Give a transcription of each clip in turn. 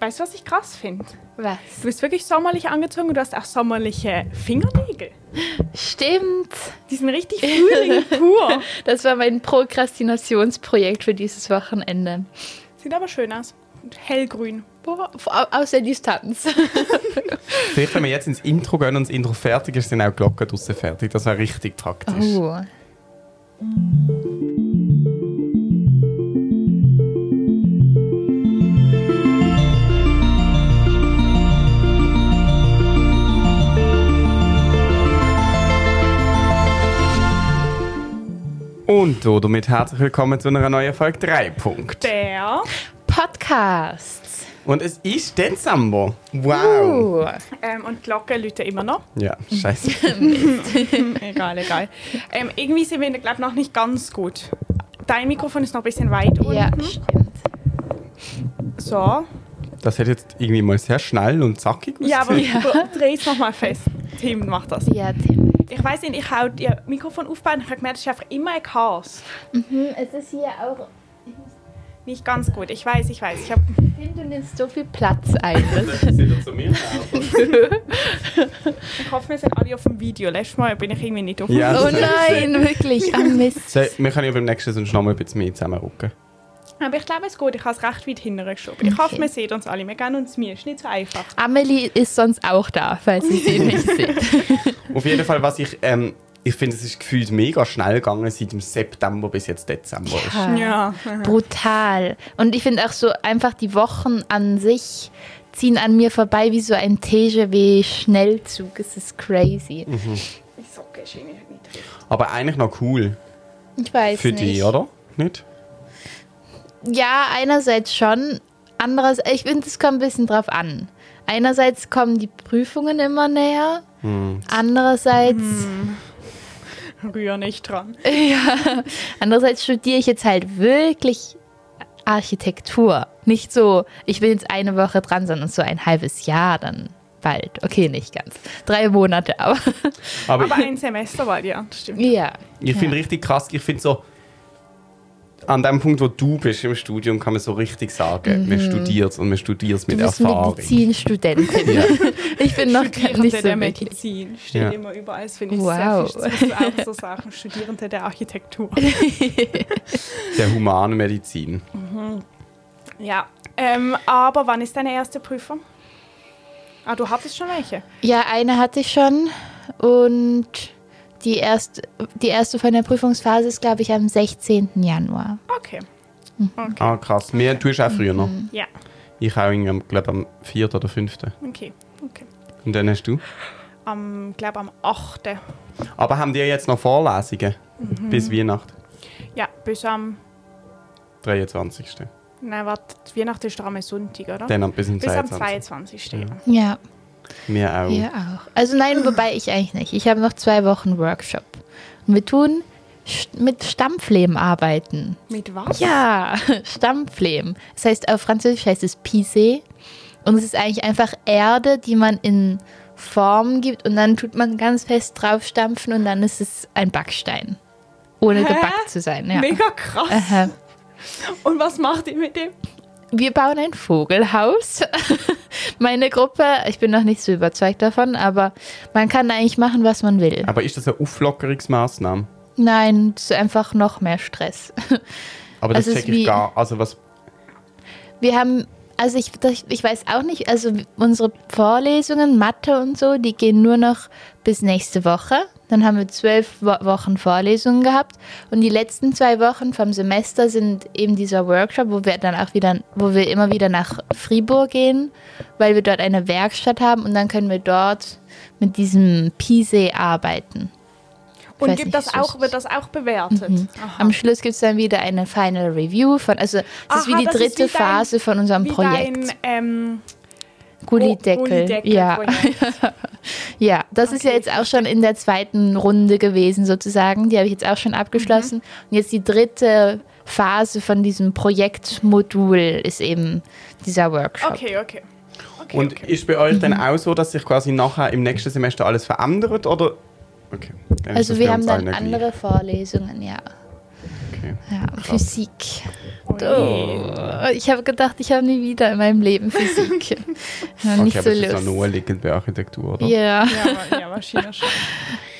Weißt du, was ich krass finde? Was? Du bist wirklich sommerlich angezogen und du hast auch sommerliche Fingernägel. Stimmt. Die sind richtig Frühling pur. Das war mein Prokrastinationsprojekt für dieses Wochenende. Sieht aber schön aus. Und hellgrün. Boah, au- aus der Distanz. Vielleicht, wenn wir jetzt ins Intro gehen und das Intro fertig ist, sind auch Glocken draussen fertig. Das wäre richtig praktisch. Oh. Und damit herzlich willkommen zu einer neuen Folge 3 Punkt. Der. Podcasts. Und es ist Dezember. Wow. Uh. Ähm, und die Glocke läutet immer noch. Ja, scheiße. egal, egal. Ähm, irgendwie sind wir, glaube ich, noch nicht ganz gut. Dein Mikrofon ist noch ein bisschen weit unten. Ja, stimmt. So. Das hat jetzt irgendwie mal sehr schnell und zackig Ja, aber ausgesehen. dreh es nochmal fest. Tim macht das. Ja, Tim. Ich weiß nicht, ich habe ihr Mikrofon aufgebaut und ich habe gemerkt, es ist einfach immer ein Chaos. Es ist hier auch. Nicht ganz gut. Ich weiß, ich weiß. Ich habe Tim, du nimmst so viel Platz ein. zu mir Ich hoffe, wir sind alle auf dem Video. Letztes Mal bin ich irgendwie nicht auf Ja. Oh nein, wirklich. Am Mist. so, Wir können ja beim nächsten sonst noch mal ein bisschen mehr zusammenrücken. Aber ich glaube, es ist gut. Ich habe es recht weit hinten geschoben. Ich hoffe, wir sehen uns alle. Wir gehen uns mir. Ist nicht so einfach. Amelie ist sonst auch da, falls ihr sie nicht seht. Auf jeden Fall, was ich... Ähm, ich finde, es ist gefühlt mega schnell gegangen, seit dem September bis jetzt Dezember ist. Ja. Brutal. Und ich finde auch so einfach die Wochen an sich ziehen an mir vorbei wie so ein TGW-Schnellzug. Es ist crazy. Die Socke ist irgendwie nicht. Aber eigentlich noch cool Ich weiß für nicht. dich, oder? Nicht? Ja, einerseits schon. Andererseits, ich finde, es kommt ein bisschen drauf an. Einerseits kommen die Prüfungen immer näher. Andererseits, Rühr nicht dran. ja, andererseits studiere ich jetzt halt wirklich Architektur. Nicht so, ich bin jetzt eine Woche dran, sondern so ein halbes Jahr dann bald. Okay, nicht ganz. Drei Monate, aber Aber, Aber ein Semester war ja, stimmt. ja. Ich finde richtig krass, ich finde so, an dem Punkt, wo du bist im Studium, kann man so richtig sagen, man studiert und man studiert es Mhm. Du mit bist Erfahrung. Medizinstudentin. Ja. Ich bin noch Studierende nicht so der wirklich. Medizin steht Ja. immer überall. Das finde ich Wow. sehr fisch. Auch so sagen. Studierende der Architektur. Der humanen Medizin. ja. Ähm, aber wann ist deine erste Prüfung? Ah, du hattest schon welche. Ja, eine hatte ich schon und die erste, die erste von der Prüfungsphase ist, glaube ich, am 16. Januar. Okay. Ah, krass. Mir, du hast auch früher noch. Ja. Ich auch, irgendwie, glaube am 4. oder 5. Okay. okay. Und dann hast du. Am, glaube am 8. Aber haben die jetzt noch Vorlesungen? Mhm. Bis Weihnachten? Ja, bis am. 23. Nein, warte, Weihnachten ist doch am Sonntag, oder? Dann bis am bis am 22. 22. Ja. Ja, Mir auch. wir auch. Also nein, wobei ich eigentlich nicht. Ich habe noch zwei Wochen Workshop. Und wir tun mit Stammflehm arbeiten. Mit was? Ja, Stammflehm. Das heißt, auf Französisch heißt es Pisé. Und es ist eigentlich einfach Erde, die man in Form gibt und dann tut man ganz fest drauf stampfen und dann ist es ein Backstein. Ohne Hä? gebackt zu sein. Ja. Mega krass. Aha. Und was macht ihr mit dem? Wir bauen ein Vogelhaus. Meine Gruppe, ich bin noch nicht so überzeugt davon, aber man kann eigentlich machen, was man will. Aber ist das eine Auflockerungsmaßnahme? Nein, es ist einfach noch mehr Stress. Aber das Also check ist ich wie- gar. Also was. Wir haben, also ich, ich weiß auch nicht, also unsere Vorlesungen, Mathe und so, die gehen nur noch bis nächste Woche. Dann haben wir zwölf Wo Wochen Vorlesungen gehabt und die letzten zwei Wochen vom Semester sind eben dieser Workshop, wo wir dann auch wieder, wo wir immer wieder nach Fribourg gehen, weil wir dort eine Werkstatt haben und dann können wir dort mit diesem Pise arbeiten. Und gibt das auch, wird das auch bewertet? Aha. Am Schluss gibt es dann wieder eine Final Review von, also es ist wie Aha, die das dritte wie dein- Phase von unserem Wie Projekt. dein ähm, Gullideckel. Gullideckel ja. Ja, das ist ja Okay, jetzt auch schon in der zweiten Runde gewesen sozusagen. Die habe ich jetzt auch schon abgeschlossen. Mhm. Und jetzt die dritte Phase von diesem Projektmodul ist eben dieser Workshop. Okay, okay. okay Und okay. ist bei euch Mhm. dann auch so, dass sich quasi nachher im nächsten Semester alles verändert? Oder? Okay. Dann ist Also wir haben dann andere Vorlesungen, ja. Okay. ja Krass. Physik. Ui. Oh, ich habe gedacht, ich habe nie wieder in meinem Leben Physik. Ja, Okay, nicht aber so das ist ja naheliegend bei Architektur, oder? Ja, Ja, ja, wahrscheinlich schon.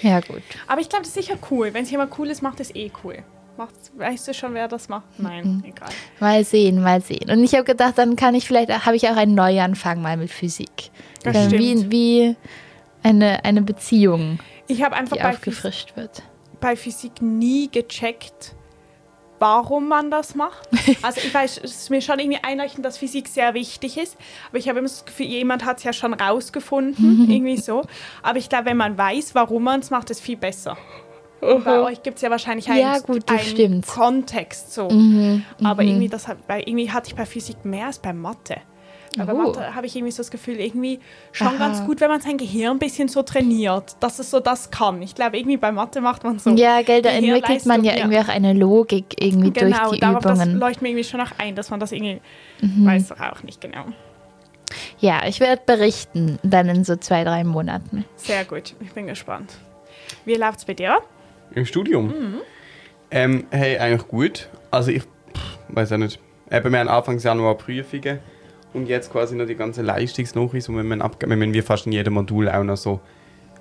ja gut. Aber ich glaube, das ist sicher cool. Wenn es jemand Cooles macht, ist eh cool. Macht's, weißt du schon, wer das macht? Nein, egal. Mal sehen, mal sehen. Und ich habe gedacht, dann kann ich vielleicht, habe ich auch einen Neuanfang mal mit Physik. Das Dann wie, stimmt. wie eine, eine Beziehung, Ich habe einfach bei, Phys wird. bei Physik nie gecheckt, warum man das macht. Also ich weiß, es ist mir schon irgendwie einleuchtend, dass Physik sehr wichtig ist. Aber ich habe immer das Gefühl, jemand hat es ja schon rausgefunden, irgendwie so. Aber ich glaube, wenn man weiß, warum man es macht, ist viel besser. Und bei euch gibt es ja wahrscheinlich einen, Ja, gut, einen. Kontext so. Mhm, Aber irgendwie, das hat, bei, irgendwie hatte ich bei Physik mehr als bei Mathe. Oh. Mathe habe ich irgendwie so das Gefühl, irgendwie schon Aha. ganz gut, wenn man sein Gehirn ein bisschen so trainiert, dass es so das kann. Ich glaube, irgendwie bei Mathe macht man so. Ja, gell, da entwickelt man ja Gehirnleistung, irgendwie auch eine Logik irgendwie Genau, durch die darauf das Übungen. Mhm. leuchtet mir irgendwie schon noch ein, dass man das irgendwie weiß doch auch nicht genau. Ja, ich werde berichten dann in so zwei, drei Monaten. Sehr gut, ich bin gespannt. Wie läuft es bei dir? Im Studium? Mhm. Ähm, hey, eigentlich gut. Also ich pff, weiß auch nicht. Eben, wir haben Anfang Januar Prüfungen und jetzt quasi noch die ganze Leistungsnachweis und wir müssen abgeben. Wir müssen wie fast in jedem Modul auch noch so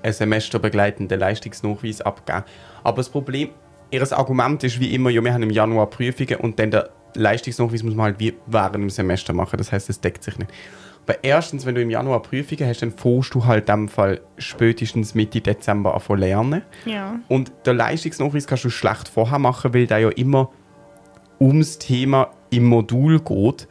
einen semesterbegleitenden Leistungsnachweis abgeben. Aber das Problem, ihr Argument ist wie immer, ja, wir haben im Januar Prüfungen und dann der Leistungsnachweis muss man halt wie während dem Semester machen. Das heißt, es deckt sich nicht. Aber erstens, wenn du im Januar Prüfungen hast, dann fährst du halt in dem Fall spätestens Mitte Dezember an lernen. Ja. Und der Leistungsnachweis kannst du schlecht vorher machen, weil der ja immer ums Thema im Modul geht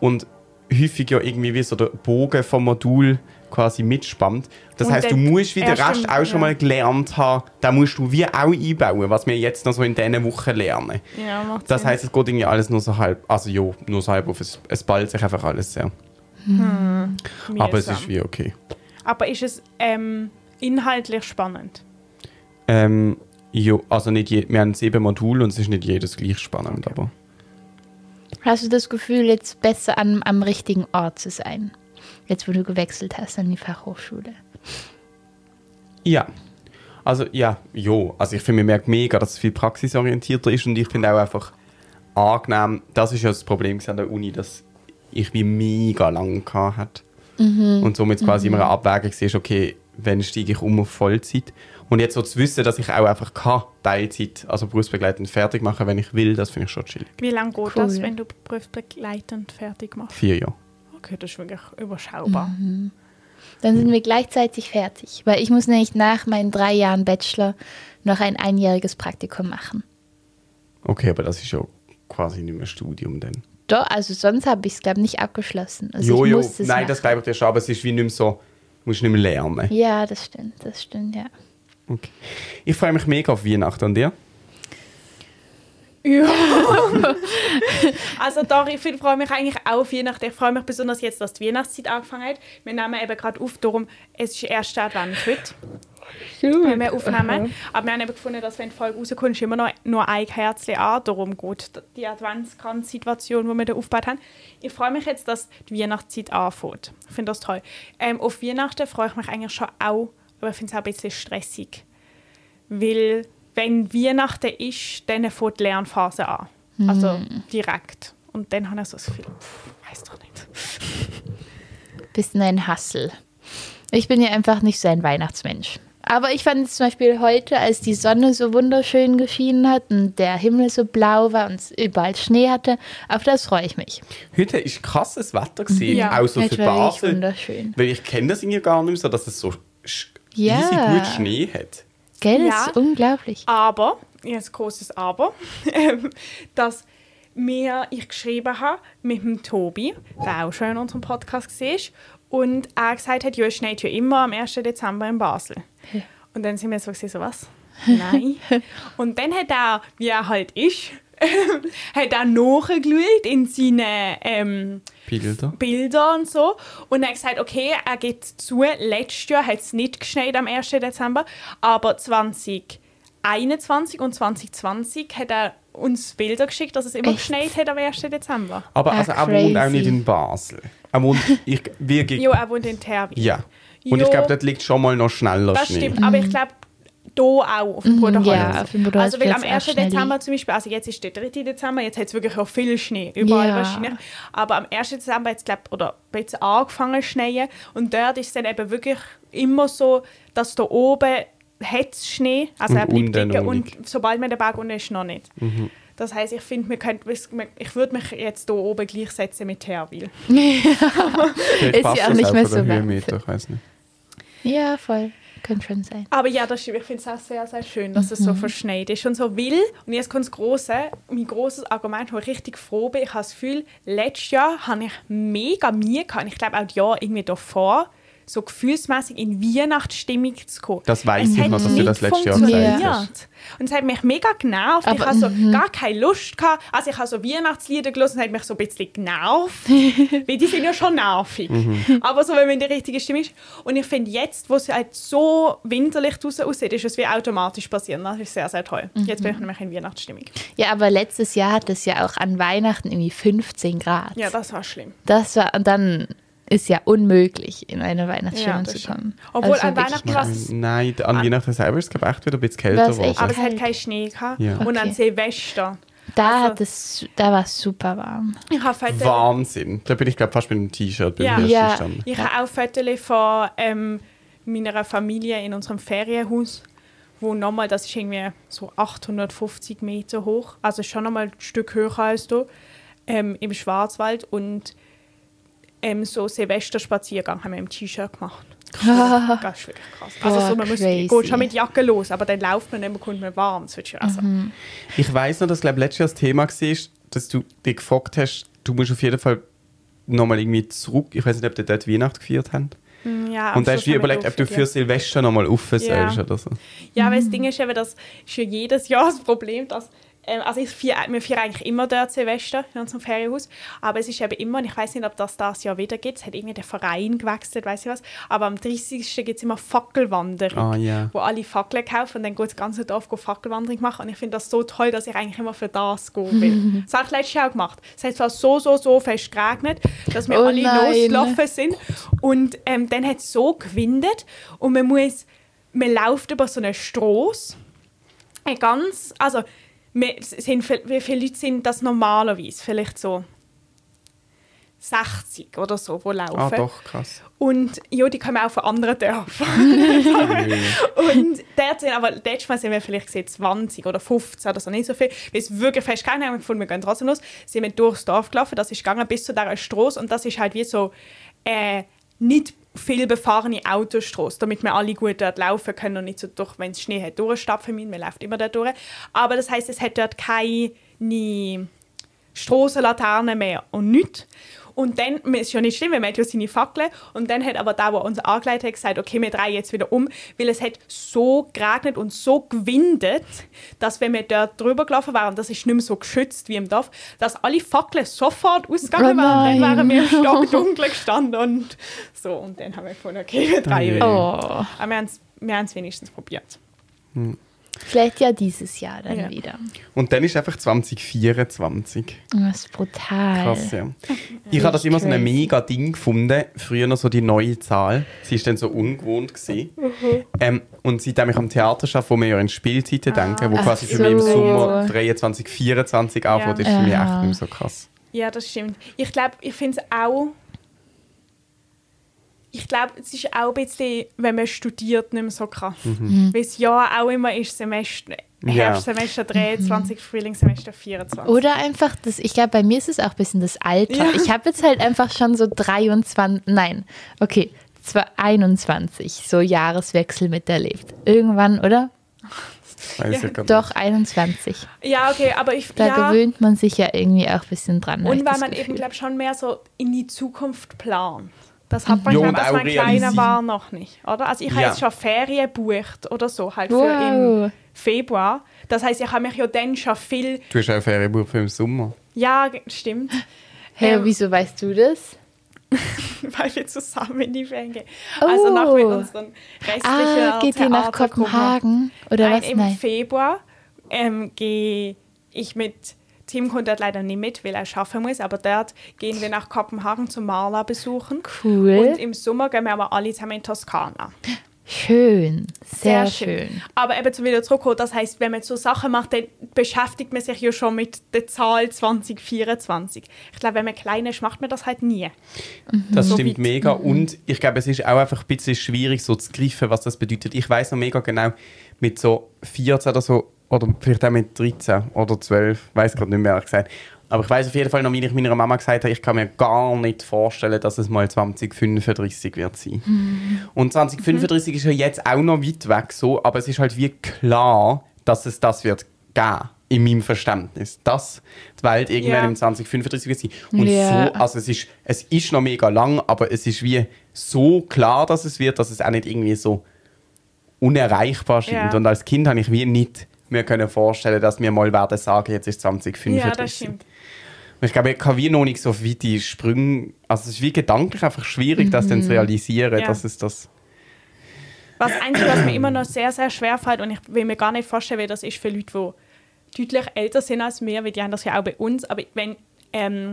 und häufig ja irgendwie wie so der Bogen vom Modul quasi mitspannt. Das Und heißt, du musst wie den erst Rest auch schon ja. mal gelernt haben. Da musst du wie auch einbauen, was wir jetzt noch so in diesen Wochen lernen. Ja, macht Das Sinn. heißt, es geht irgendwie alles nur so halb, also ja, nur so halb auf. Es, es ballt sich einfach alles sehr. Aber es ist wie okay. Aber ist es ähm, inhaltlich spannend? Ähm, jo, also nicht je, wir haben sieben Module und es ist nicht jedes gleich spannend, aber Hast du das Gefühl, jetzt besser an, am richtigen Ort zu sein? Jetzt, wo du gewechselt hast an die Fachhochschule. Ja. Also ja, jo. Also ich finde, man merkt mega, dass es viel praxisorientierter ist und ich finde auch einfach angenehm, das ist ja das Problem an der Uni, dass ich wie mega lang hatte. Und somit quasi immer eine Abwägung ist, okay, wann steige ich um auf Vollzeit? Und jetzt so zu wissen, dass ich auch einfach kann, Teilzeit, also berufsbegleitend fertig machen, wenn ich will, das finde ich schon chillig. Wie lange geht Cool. das, wenn du berufsbegleitend fertig machst? Vier Jahre. Okay, das ist wirklich überschaubar. Dann sind wir gleichzeitig fertig, weil ich muss nämlich nach meinen drei Jahren Bachelor noch ein einjähriges Praktikum machen. Okay, aber das ist ja quasi nicht mehr Studium dann. Doch, also sonst habe ich es, glaube ich, nicht abgeschlossen. Also jo, ich jo. Nein, das machen. glaube ich dir schon, aber es ist wie nicht mehr so, du musst nicht mehr lernen. Ja, das stimmt, das stimmt, ja. Okay. Ich freue mich mega auf Weihnachten und dir. Ja. also da, ich freue mich eigentlich auch auf Weihnachten. Ich freue mich besonders jetzt, dass die Weihnachtszeit angefangen hat. Wir nehmen eben gerade auf, darum, es ist erst Advent heute, wenn wir aufnehmen. Aber wir haben eben gefunden, dass wenn die Folge rauskommt, ist immer noch nur ein Kerzchen an. Darum geht die Adventskranz-Situation, die wir da aufgebaut haben. Ich freue mich jetzt, dass die Weihnachtszeit anfängt. Ich finde das toll. Ähm, auf Weihnachten freue ich mich eigentlich schon auch, aber ich finde es auch ein bisschen stressig. Weil, wenn Weihnachten ist, dann fängt die Lernphase an. Also direkt. Und dann habe ich so das Gefühl, weiß doch nicht. Bisschen ein Hassel. Ich bin ja einfach nicht so ein Weihnachtsmensch. Aber ich fand es zum Beispiel heute, als die Sonne so wunderschön geschienen hat und der Himmel so blau war und es überall Schnee hatte, auf das freue ich mich. Heute war krasses Wetter, gewesen, Ja, auch so Heute für Basel. wunderschön. Weil ich kenne das irgendwie gar nicht mehr so, dass es so Ja. riesig gut Schnee hat. Gell, Ja. das ist unglaublich. Aber, jetzt großes Aber, ähm, dass mir ich geschrieben habe mit dem Tobi, der auch schon in unserem Podcast war, und er gesagt hat, ja, es schneit ja immer am 1. Dezember in Basel. Und dann sind wir so, so was? Nein. und dann hat er, wie er halt ist, hat er nachgeschaut in seinen ähm, Bilder. Bilder und so. Und er hat gesagt, okay, er geht zu, letztes Jahr hat es nicht geschneit am 1. Dezember, aber 2021 und 2020 hat er uns Bilder geschickt, dass es immer Echt? geschneit hat am 1. Dezember. Aber Ah, also, er wohnt auch nicht in Basel. Er wohnt ich, wirklich. Jo, er wohnt in Terwi. Ja. Und Jo. ich glaube, dort liegt schon mal noch schneller Das Schnee. stimmt, aber ich glaube, hier auch auf dem Mhm, Bruderholz. ja, auf dem Bruderholz Also weil am fällt's auch 1. schnell Dezember zum Beispiel, also jetzt ist der 3. Dezember, jetzt hat es wirklich auch viel Schnee, überall Ja. wahrscheinlich. Aber am 1. Dezember hat es, glaube oder ein bisschen angefangen zu schneien und dort ist es dann eben wirklich immer so, dass da oben hat Schnee, also Und er bleibt dicker und sobald man den Berg unten ist, noch nicht. Das heißt, ich finde, ich würde mich jetzt hier oben gleichsetzen mit Herwil. Vielleicht Ist ja auch das nicht mehr so weit. Höhenmeter, ich weiß nicht. Ja, voll. Könnte schon sein. Aber ja, das stimmt. Ich finde es auch sehr, sehr schön, dass es Mhm. so verschneit ist und so will. Und jetzt kommt das Grosse, mein grosses Argument, wo ich richtig froh bin. Ich habe das Gefühl, letztes Jahr hatte ich mega Mühe gehabt. Ich glaube auch die Jahre irgendwie davor, so gefühlsmäßig in Weihnachtsstimmung zu kommen. Das weiss Es ich hat noch, dass du nicht das letztes Jahr funktioniert. gesagt hast. Und es hat mich mega genervt. ich Aber, hatte so mhm. gar keine Lust. Gehabt. Also ich habe so Weihnachtslieder gelesen und es hat mich so ein bisschen genervt. weil die sind ja schon nervig. Mhm. Aber so, wenn man in der richtigen Stimme ist. Und ich finde jetzt, wo es halt so winterlich draußen aussieht, ist es wie automatisch passieren. Das ist sehr, sehr toll. Jetzt bin ich nämlich in Weihnachtsstimmung. Ja, aber letztes Jahr hat es ja auch an Weihnachten irgendwie 15 Grad. Ja, das war schlimm. Das war, und dann ist ja unmöglich, in eine Weihnachtsstimmung Ja, zu kommen. Obwohl Also an Weihnachten war es Nein, an Ah. Weihnachten selber ist es glaube echt wieder ein bisschen kälter geworden. Aber es hat keinen Schnee gehabt. Ja. Und an Okay. Silvester. Da, Also- hat es, da war es super warm. Ich habe Fotos, Wahnsinn. Da bin ich glaube fast mit einem T-Shirt beim Ja. Ja. gestanden. ich habe auch Fotos von ähm, meiner Familie in unserem Ferienhaus, wo nochmal, das ist irgendwie so 850 Meter hoch, also schon nochmal ein Stück höher als du, ähm, im Schwarzwald. Und ähm, so Silvesterspaziergang haben wir im T-Shirt gemacht. Das ist wirklich- Das ist wirklich krass. Also so, man muss, geht schon mit Jacke los, aber dann läuft man nicht mehr, kommt man warm. Das schon, also, Ich weiß noch, dass glaube letztes Jahr das Thema war, dass du dich gefragt hast, du musst auf jeden Fall nochmal irgendwie zurück. Ich weiß nicht, ob die dort Weihnachten gefeiert haben. ja, am Und da hast du überlegt, ob du für Silvester nochmal sollst Ja. oder so. Ja, weil das Ding ist eben, das ist ja jedes Jahr das Problem, dass also ich feiere, wir feiern eigentlich immer dort Silvester in unserem Ferienhaus, aber es ist eben immer, und ich weiß nicht, ob das das Jahr wieder gibt, es hat irgendwie der Verein gewechselt, weiß ich was, aber am 30. gibt es immer Fackelwanderung, Ah, ja. wo alle Fackeln kaufen und dann geht das ganze Dorf Fackelwanderung machen und ich finde das so toll, dass ich eigentlich immer für das gehen will. das habe ich letztes Jahr auch gemacht. Es hat zwar so, so, so fest geregnet, dass wir Oh alle nein. losgelaufen sind und ähm, dann hat es so gewindet und man muss, man läuft über so eine Straße ein ganz, also sind, wie viele Leute sind das normalerweise? Vielleicht so 60 oder so, die laufen. Ah, doch, krass. Und ja, die kommen auch von anderen Dörfern. und dort sind, aber letztes Mal sind wir vielleicht gesehen 20 oder 15 oder so, nicht so viel. Weil es wirklich fest keine haben, gefunden, wir gehen trotzdem los. Sind wir durchs Dorf gelaufen, das ist gegangen bis zu dieser Straße und das ist halt wie so äh, nicht viel befahrene Autostraße, damit wir alle gut dort laufen können und nicht so durch, wenn es Schnee hat, durchstapfen müssen. Wir laufen immer dort durch. Aber das heißt, es hat dort keine Strassenlaternen mehr und nichts. Und dann, es ist ja nicht schlimm, weil man hat ja seine Fackeln. Und dann hat aber der, der uns angeleitet hat, gesagt, okay, wir drehen jetzt wieder um, weil es hat so geregnet und so gewindet, dass wenn wir dort drüber gelaufen wären, das ist nicht mehr so geschützt wie im Dorf, dass alle Fackeln sofort ausgegangen Oh wären. Dann wären wir stockdunkel gestanden und so. Und dann haben wir gefunden, okay, wir drehen wieder. Oh, Aber wir haben es wir wenigstens probiert. Vielleicht ja dieses Jahr dann Ja. wieder. Und dann ist einfach 2024. Das ist brutal. Krass, ja. Ich habe das immer so ein mega Ding gefunden. Früher noch so die neue Zahl. Sie ist dann so ungewohnt gewesen. Mhm. Ähm, und seitdem ich am Theater arbeite, wo wir ja in Spielzeiten denken, wo Ach quasi für so. mich im Sommer 23, 24 anfängt, Ja. ist für mich echt nicht mehr so krass. Ja, das stimmt. Ich glaube, ich finde es auch. Ich glaube, es ist auch ein bisschen, wenn man studiert, nicht mehr so krass. Mhm. Weil das Jahr auch immer ist Semester, Ja. Herbstsemester 23, Frühlingssemester 24. Oder einfach, das, ich glaube, bei mir ist es auch ein bisschen das Alter. Ja. Ich habe jetzt halt einfach schon so 23, nein, okay, zwar 21, so Jahreswechsel miterlebt. Irgendwann, oder? Weiß Ja, ich Doch, 21. Ja, okay, aber ich. Da ja, gewöhnt man sich ja irgendwie auch ein bisschen dran. ich und weil man eben, Gefühl. glaube schon mehr so in die Zukunft plant. Das hat man, Ja, glaub, und als man kleiner war, noch nicht. Oder? Also ich habe Ja. jetzt schon Ferien gebucht oder so, halt für Wow. im Februar. Das heißt, ich habe mich ja dann schon viel... Du hast auch Ferienbuch für den Sommer. Ja, stimmt. Hey, Ähm, wieso weißt du das? weil wir zusammen in die Ferien gehen. Oh. Also nach mit unseren restlichen Ah, geht ihr nach. Kopenhagen? Oder Nein, was? im Nein. Februar ähm, gehe ich mit... Tim kommt dort leider nicht mit, weil er arbeiten muss, aber dort gehen wir nach Kopenhagen zum Maler besuchen. Cool. Und im Sommer gehen wir aber alle zusammen in Toskana. Schön, sehr, schön. Aber eben zum wieder zurückkommen, das heißt, wenn man so Sachen macht, dann beschäftigt man sich ja schon mit der Zahl 2024. Ich glaube, wenn man klein ist, macht man das halt nie. Das So stimmt weit. mega. Und ich glaube, es ist auch einfach ein bisschen schwierig, so zu greifen, was das bedeutet. Ich weiß noch mega genau, mit so 14 oder so, oder vielleicht auch mit 13 oder 12, weiß gerade nicht mehr, ehrlich gesagt. Aber ich weiß auf jeden Fall noch, wie ich meiner Mama gesagt habe, ich kann mir gar nicht vorstellen, dass es mal 2035 wird sein. Und 2035 ist ja jetzt auch noch weit weg so, aber es ist halt wie klar, dass es das wird geben in meinem Verständnis, dass die Welt irgendwann Ja. im 2035 wird sein. Und Ja. so, also es ist, es ist noch mega lang, aber es ist wie so klar, dass es wird, dass es auch nicht irgendwie so unerreichbar scheint. Ja. Und als Kind habe ich wie nicht mir können vorstellen, dass wir mal werden sagen, jetzt ist 2035. Ja, das stimmt. Und ich glaube, ich kann wie noch nicht so wie die Sprünge, also es ist wie gedanklich einfach schwierig, das dann zu realisieren, Ja. dass es das... Was Einzige, was mir immer noch sehr, sehr schwer fällt, und ich will mir gar nicht vorstellen, wie das ist für Leute, die deutlich älter sind als wir, weil die haben das ja auch bei uns, aber wenn ähm,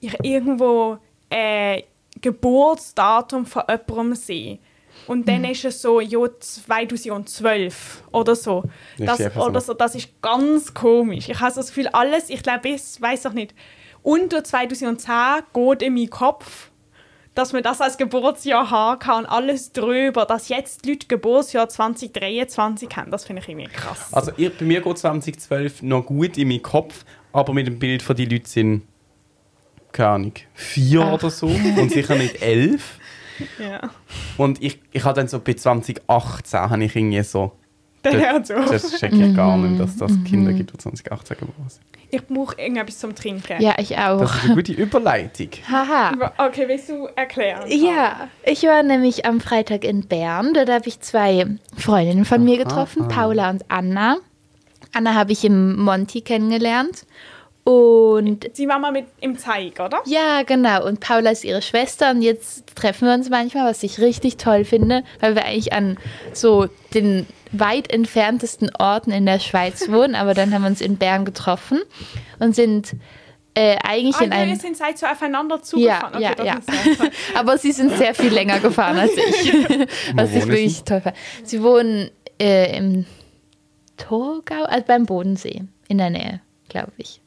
ich irgendwo äh, Geburtsdatum von jemandem sehe, und dann ist es so, ja, 2012 oder so. Das oder so. Das ist ganz komisch. Ich habe so das Gefühl, alles, ich glaube, ich weiß auch nicht, unter 2010 geht in meinen Kopf, dass man das als Geburtsjahr haben kann und alles drüber, dass jetzt die Leute Geburtsjahr 2023 haben, das finde ich irgendwie krass. Also ich, bei mir geht 2012 noch gut in meinen Kopf, aber mit dem Bild von den Leuten sind, keine Ahnung, vier oder so und sicher nicht elf. ja. Und ich, ich habe dann so bei 2018 habe ich irgendwie so... So. Das checke ich gar nicht, dass das Kinder gibt, die 2018 geboren sind. Ich brauche irgendetwas zum Trinken. Ja, ich auch. Das ist eine gute Überleitung. Haha. Okay, willst du erklären? Ja, ich war nämlich am Freitag in Bern. Dort habe ich zwei Freundinnen von mir getroffen, Paula und Anna. Anna habe ich im Monty kennengelernt. Und Sie war mal mit im Zeig, oder? ja, genau. Und Paula ist ihre Schwester und jetzt treffen wir uns manchmal, was ich richtig toll finde, weil wir eigentlich an so den weit entferntesten Orten in der Schweiz wohnen. Aber dann haben wir uns in Bern getroffen und sind äh, eigentlich Ah, in ja, einem ihr seid seid so aufeinander ja, zugefahren. Okay, ja, das ja. toll. Aber sie sind sehr viel länger gefahren als ich. was ich wirklich sie? toll fand. Sie wohnen äh, im Torgau, also beim Bodensee, in der Nähe, glaube ich.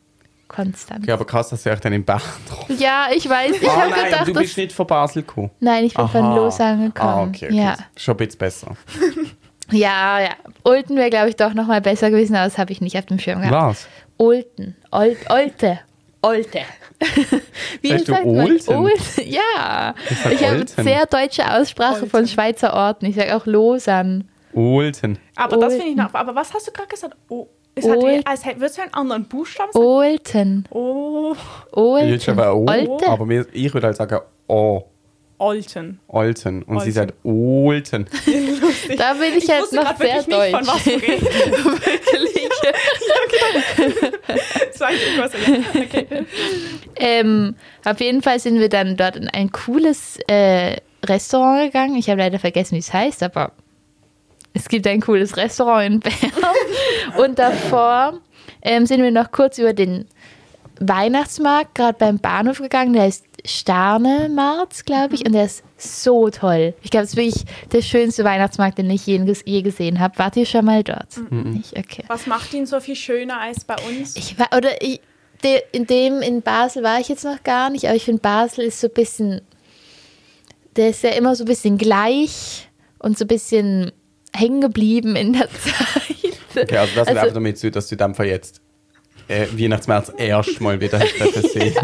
Konstanz. Okay, aber krass, dass du euch dann in Bern getroffen Ja, ich weiß. Ich Ah habe nein, gedacht, du bist nicht von Basel gekommen. Nein, ich bin von Aha. Lausanne gekommen. Ah, okay, okay. Ja, Schon ein bisschen besser. ja, ja. Olten wäre, glaube ich, doch noch mal besser gewesen, aber das habe ich nicht auf dem Schirm gehabt. Was? Olten. Ol Olte. Olte. Wie du sagt? Olten? Olten? Ja. sag Ich habe sehr deutsche Aussprache von Olten. Schweizer Orten. Ich sage auch Lausanne. Olten. Aber das Olten. finde ich noch. Aber was hast du gerade gesagt? Oh, es hat Olten. hätte würdest du einen anderen Buchstaben sagen. Olten. Oh, Olten. Jetzt aber O, Olte. aber mir, ich würde halt sagen O. Olten. Olten. Und sie Olten. sagt Olten. Da bin ich, jetzt wusste noch sehr wirklich nicht, von deutsch. was du redest. Wirklich. Ich ja. Okay. ähm, auf jeden Fall sind wir dann dort in ein cooles äh, Restaurant gegangen. Ich habe leider vergessen, wie es heißt, aber es gibt ein cooles Restaurant in Bern. Und davor ähm, sind wir noch kurz über den Weihnachtsmarkt gerade beim Bahnhof gegangen. Der ist Sternemarkt, glaube ich, und der ist so toll. Ich glaube, es ist wirklich der schönste Weihnachtsmarkt, den ich je, je gesehen habe. Wart ihr schon mal dort? Nicht? Okay. Was macht ihn so viel schöner als bei uns? Ich war, oder ich, de, in dem in Basel war ich jetzt noch gar nicht, aber ich finde Basel ist so ein bisschen, der ist ja immer so ein bisschen gleich und so ein bisschen hängen geblieben in der Zeit. Okay, also das Also- also, einfach damit zu, dass du Fall jetzt äh, Weihnachtsmärz erst mal wieder hast sehen.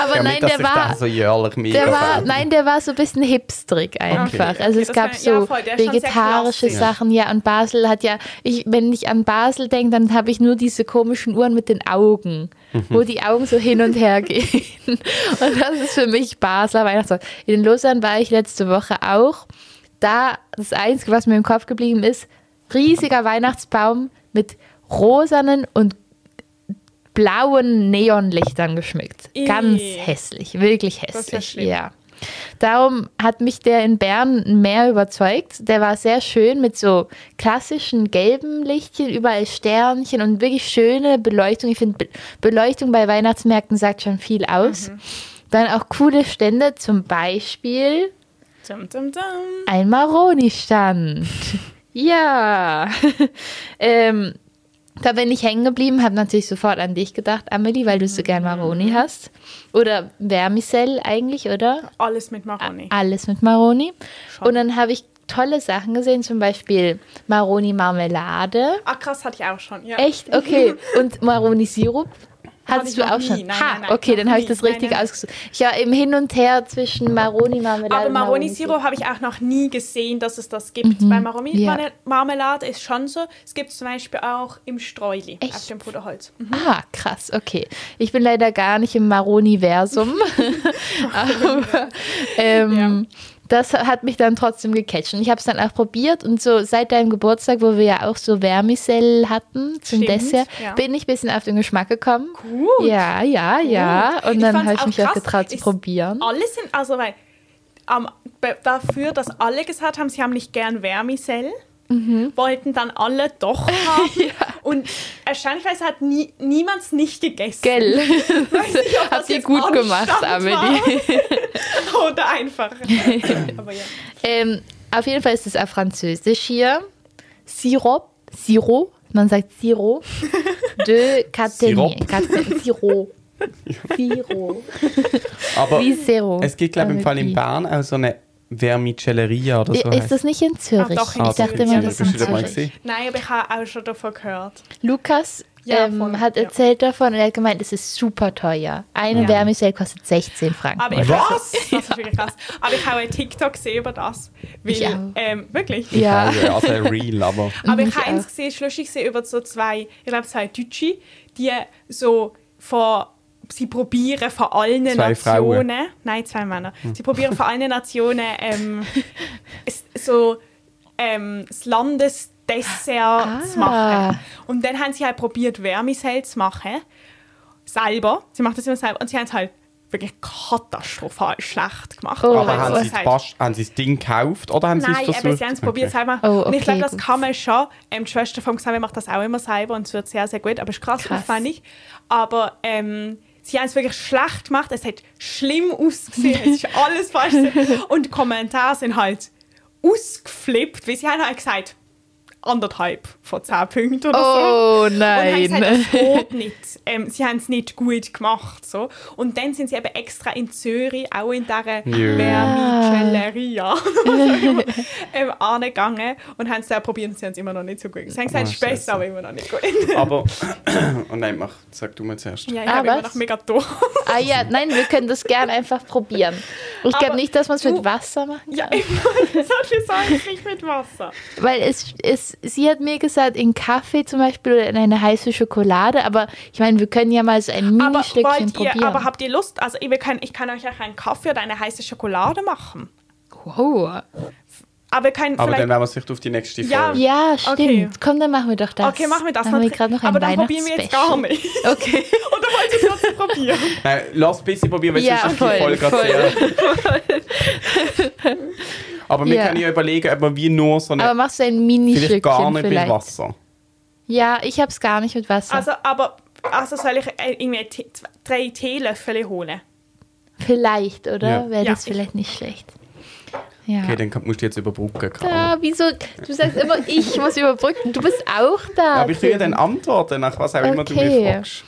Aber Ja, nein, dass der war, so der war, nein, der war so ein bisschen hipstrig einfach. Okay, also es das gab kann- ja, so voll, schon sehr vegetarische. Sachen, ja. Und Basel hat ja, ich, wenn ich an Basel denke, dann habe ich nur diese komischen Uhren mit den Augen, wo die Augen so hin und her gehen. Und das ist für mich Basler Weihnachtsmarkt. In Lausanne war ich letzte Woche auch. Da das Einzige, was mir im Kopf geblieben ist, riesiger Weihnachtsbaum mit rosanen und blauen Neonlichtern geschmückt. Ih. Ganz hässlich, wirklich ja hässlich. schlimm. Ja. Darum hat mich der in Bern mehr überzeugt. Der war sehr schön mit so klassischen gelben Lichtchen, überall Sternchen und wirklich schöne Beleuchtung. Ich finde, Be Beleuchtung bei Weihnachtsmärkten sagt schon viel aus. Dann auch coole Stände, zum Beispiel Dum, dum, dum. Ein Maroni-Stand. ja. ähm, da bin ich hängen geblieben, habe natürlich sofort an dich gedacht, Amelie, weil du so gern Maroni hast. Oder Vermicell eigentlich, oder? Alles mit Maroni. Alles mit Maroni. Schon. Und dann habe ich tolle Sachen gesehen, zum Beispiel Maroni-Marmelade. Ah, krass, hatte ich auch schon. Ja. Echt? Okay. Und Maroni-Sirup? Hattest du auch nie. schon? Nein, ha, nein, nein, okay, dann habe ich das richtig ausgesucht. Ich war im Hin und Her zwischen Maroni-Marmelade Aber Maroni-Sirup habe ich auch noch nie gesehen, dass es das gibt. Bei Maroni-Marmelade ist schon so. Es gibt es zum Beispiel auch im Streuli Echt? auf dem Puderholz. Mhm. Ah, krass, okay. Ich bin leider gar nicht im Maroni-Versum. Aber ähm, das hat mich dann trotzdem gecatcht. Und ich habe es dann auch probiert und so seit deinem Geburtstag, wo wir ja auch so Vermicell hatten zum Stimmt, Dessert, ja. bin ich ein bisschen auf den Geschmack gekommen. Gut. Ja, ja, ja. Und dann habe ich auch mich auch krass. getraut zu probieren. Alle sind, also weil, be- dafür, dass alle gesagt haben, sie haben nicht gern Vermicell, Mhm. wollten dann alle doch haben. Und erstaunlicherweise hat nie, niemand es nicht gegessen. Gell? Weiß nicht, ob das Habt ihr jetzt gut gemacht, Amelie. Oder einfach. Aber ja. Ähm, auf jeden Fall ist es auf Französisch hier. Sirop, Sirop, man sagt Sirop de Catenier. Sirop. Sirop. Sirop. Aber Wie Zero. es gibt, glaube ich, im Fall in. Bern auch so eine Vermicelleria oder so. ist heisst das nicht in Zürich? Ah, doch, in ich dachte Zürich. immer, das ist in Zürich. Nein, aber ich habe auch schon davon gehört. Lukas Ja, ähm, voll, hat ja. erzählt davon und er hat gemeint, es ist super teuer. Eine Ja. Vermicell kostet 16 Franken. Aber ich, Was? das ist wirklich krass. Aber ich habe einen TikTok gesehen über das. Weil, Ich auch. ähm, wirklich? ja. Also, also real, aber... Aber Mhm, ich habe ich eins gesehen, lustig gesehen, über so zwei, ich glaube zwei Deutsche, die so von, sie probieren von allen Zwei Frauen. Nationen, nein, zwei Männer, sie probieren von allen Nationen ähm, es- so ähm, das Landesdessert Ah. zu machen. Und dann haben sie halt probiert, Vermicell zu machen, selber, sie macht das immer selber, und sie haben es halt wirklich katastrophal schlecht gemacht. Oh, Aber haben es sie, das halt- Bast- haben sie das Ding gekauft oder haben sie Nein, es eben, versucht? sie haben es probiert selber. Oh, und ich glaube, okay, das gut. kann man schon. Ähm, die Schwester von Xavier macht das auch immer selber und es wird sehr, sehr gut. Aber es ist krass, Krass. aufwendig. Aber ähm, sie haben es wirklich schlecht gemacht. Es hat schlimm ausgesehen. es ist alles falsch. und die Kommentare sind halt ausgeflippt, weil sie haben halt gesagt, anderthalb von zehn Punkten oder so. Oh Und haben gesagt, nein. das geht nicht. Ähm, sie haben es nicht gut gemacht. So. Und dann sind sie eben extra in Zürich, auch in dieser. Vermicelleria, ähm, angegangen und haben es dann probiert und sie haben es immer noch nicht so gut. Sie haben gesagt, es ist besser, aber immer noch nicht gut. Aber... oh nein, mach, sag du mal zuerst. ja, ich Ah, habe immer was? noch mega durch. Ah ja, nein, wir können das gerne einfach probieren. Ich glaube nicht, dass man es mit Wasser machen ja, kann. immer solche Sachen nicht mit Wasser. Weil es, es, sie hat mir gesagt, in Kaffee zum Beispiel oder in eine heiße Schokolade, aber ich meine, wir können ja mal so ein Mini-Stückchen probieren. aber habt ihr Lust? Also ich, wir können, ich kann euch auch einen Kaffee oder eine heiße Schokolade machen. wow. Aber können Aber dann werden wir es vielleicht auf die nächste Ja. Folge. Ja, stimmt. Okay. Komm, dann machen wir doch das. Okay, machen wir das. Dann haben wir gerade noch ein aber dann probieren wir jetzt gar nicht. Okay. Oder wollt ihr es trotzdem probieren? Nein, lass ein bisschen probieren, weil Ja, sonst ist die voll, Folge gerade voll. sehr... Aber wir Ja. können ja überlegen, ob wir wie nur so Aber eine... machst du ein Vielleicht Mini-Stückchen gar nicht vielleicht? mit Wasser. Ja, ich hab's gar nicht mit Wasser. Also, aber also soll ich äh, irgendwie Tee- zwei- drei Teelöffel holen? vielleicht, oder? Ja. Wäre Ja, das ich- vielleicht nicht schlecht. Ja. Okay, dann kann- musst du jetzt überbrücken. Ah, wieso? Du sagst immer, ich muss überbrücken. Du bist auch da. Aber ich will ja dann antworten, nach was auch immer du mich Okay. fragst.